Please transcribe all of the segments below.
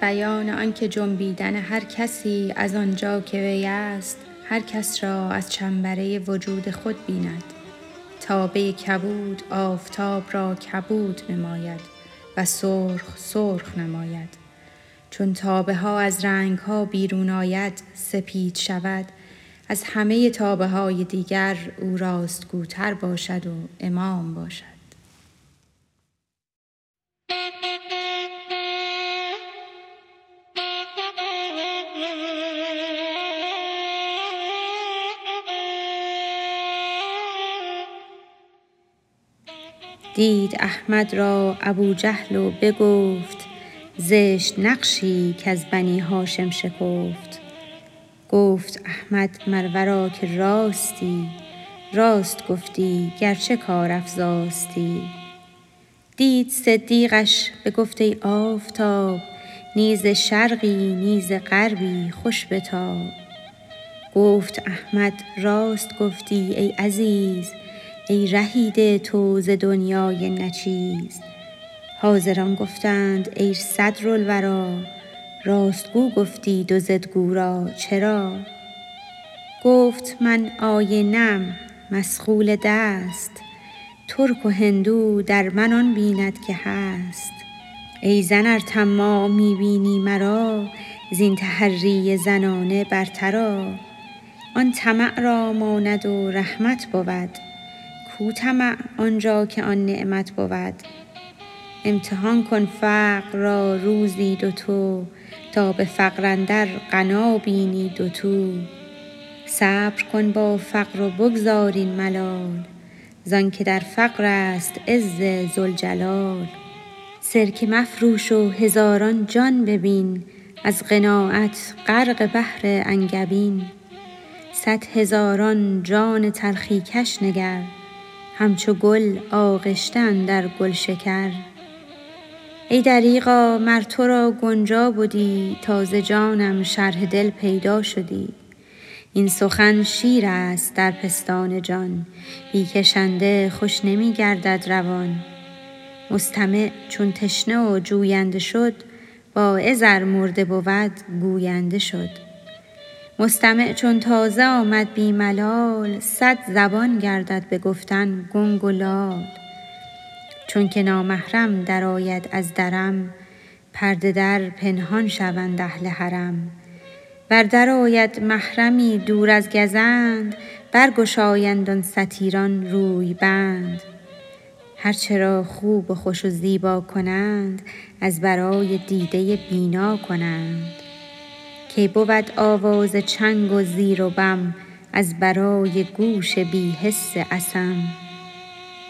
بیان آنکه جنبیدن هر کسی از آنجا که وی است هر کس را از چنبره وجود خود بیند. تابه کبود آفتاب را کبود نماید و سرخ سرخ نماید. چون تابه ها از رنگ ها بیرون آید سپید شود. از همه تابه های دیگر او راستگوتر باشد و امام باشد. دید احمد را ابوجهل و بگفت زشت نقشی کز بنی هاشم شکفت. گفت احمد مر ورا که راستی راست گفتی گرچه کارافزاستی دید صدیقش بگفت ای آفتاب نی ز شرقی نی ز غربی خوش بتاب. گفت احمد راست گفتی ای عزیز ای رهیده تو ز دنیای نه چیز حاضران گفتند ای صدرالوری راست گو گفتی دو ضدگو را چرا؟ گفت من آینه ام مصقول دست ترک و هندو در من آن بیند که هست. ای زن ار طماع می بینی مرا زین تحری زنانه برتر آ آن طمع را ماند و رحمت بود. کو طمع آنجا که آن نعمت بود. امتحان کن فقر را روزی دوتو تا به فقر اندر غنا بینی دوتو صبر کن با فقر و بگذار این ملال زانکه در فقر است عز ذوالجلال. سرکه مفروش و هزاران جان ببین از قناعت غرق بحر انگبین. صد هزاران جان تلخی کش نگر همچو گل آغشته اندر گلشکر ای دریغا مر تو را گنجا بدی تا ز جانم شرح دل پیدا شدی. این سخن شیر است در پستان جان بی کشنده خوش نمی گردد روان. مستمع چون تشنه و جوینده شد واعظ ار مرده بود گوینده شد. مستمع چون تازه آمد بی ملال صد زبان گردد به گفتن گنگ و لال. چونک نامحرم درآید از درم پرده در پنهان شوند اهل حرم. ور درآید محرمی دور از گزند برگشایند آن ستیران روی بند. هر چه را خوب و خوش و زیبا کنند از برای دیده بینا کنند. کی بود آواز چنگ و زیر و بم از برای گوش بی حس اصم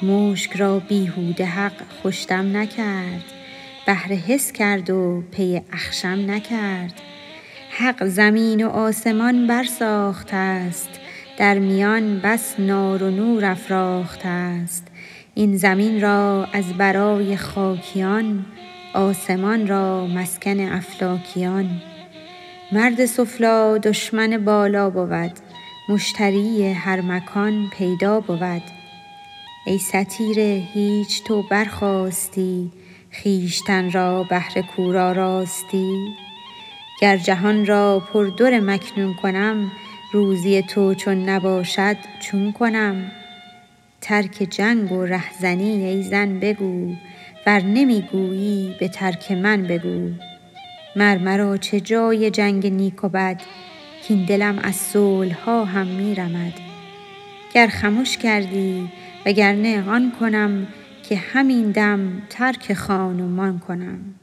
مشک را بیهوده حق خوش دم نکرد بهر حس کرد و پی اخشم نکرد. حق زمین و آسمان برساخته ست در میان بس نار و نور افراخته ست این زمین را از برای خاکیان آسمان را مسکن افلاکیان. مرد سفلی دشمن بالا بود. مشتری هر مکان پیدا بود. ای ستیره هیچ تو برخاستی. خویشتن را بهر کور آراستی گر جهان را پر در مکنون کنم روزی تو چون نباشد چون کنم. ترک جنگ و رهزنی ای زن بگو ور نمی گویی به ترک من بگو. مر مرا چه جای جنگ نیک و بد دلم از صلح ها هم می رمد. گر خمش کردی وگر نه آن کنم که همین دم ترک خان و مان کنم.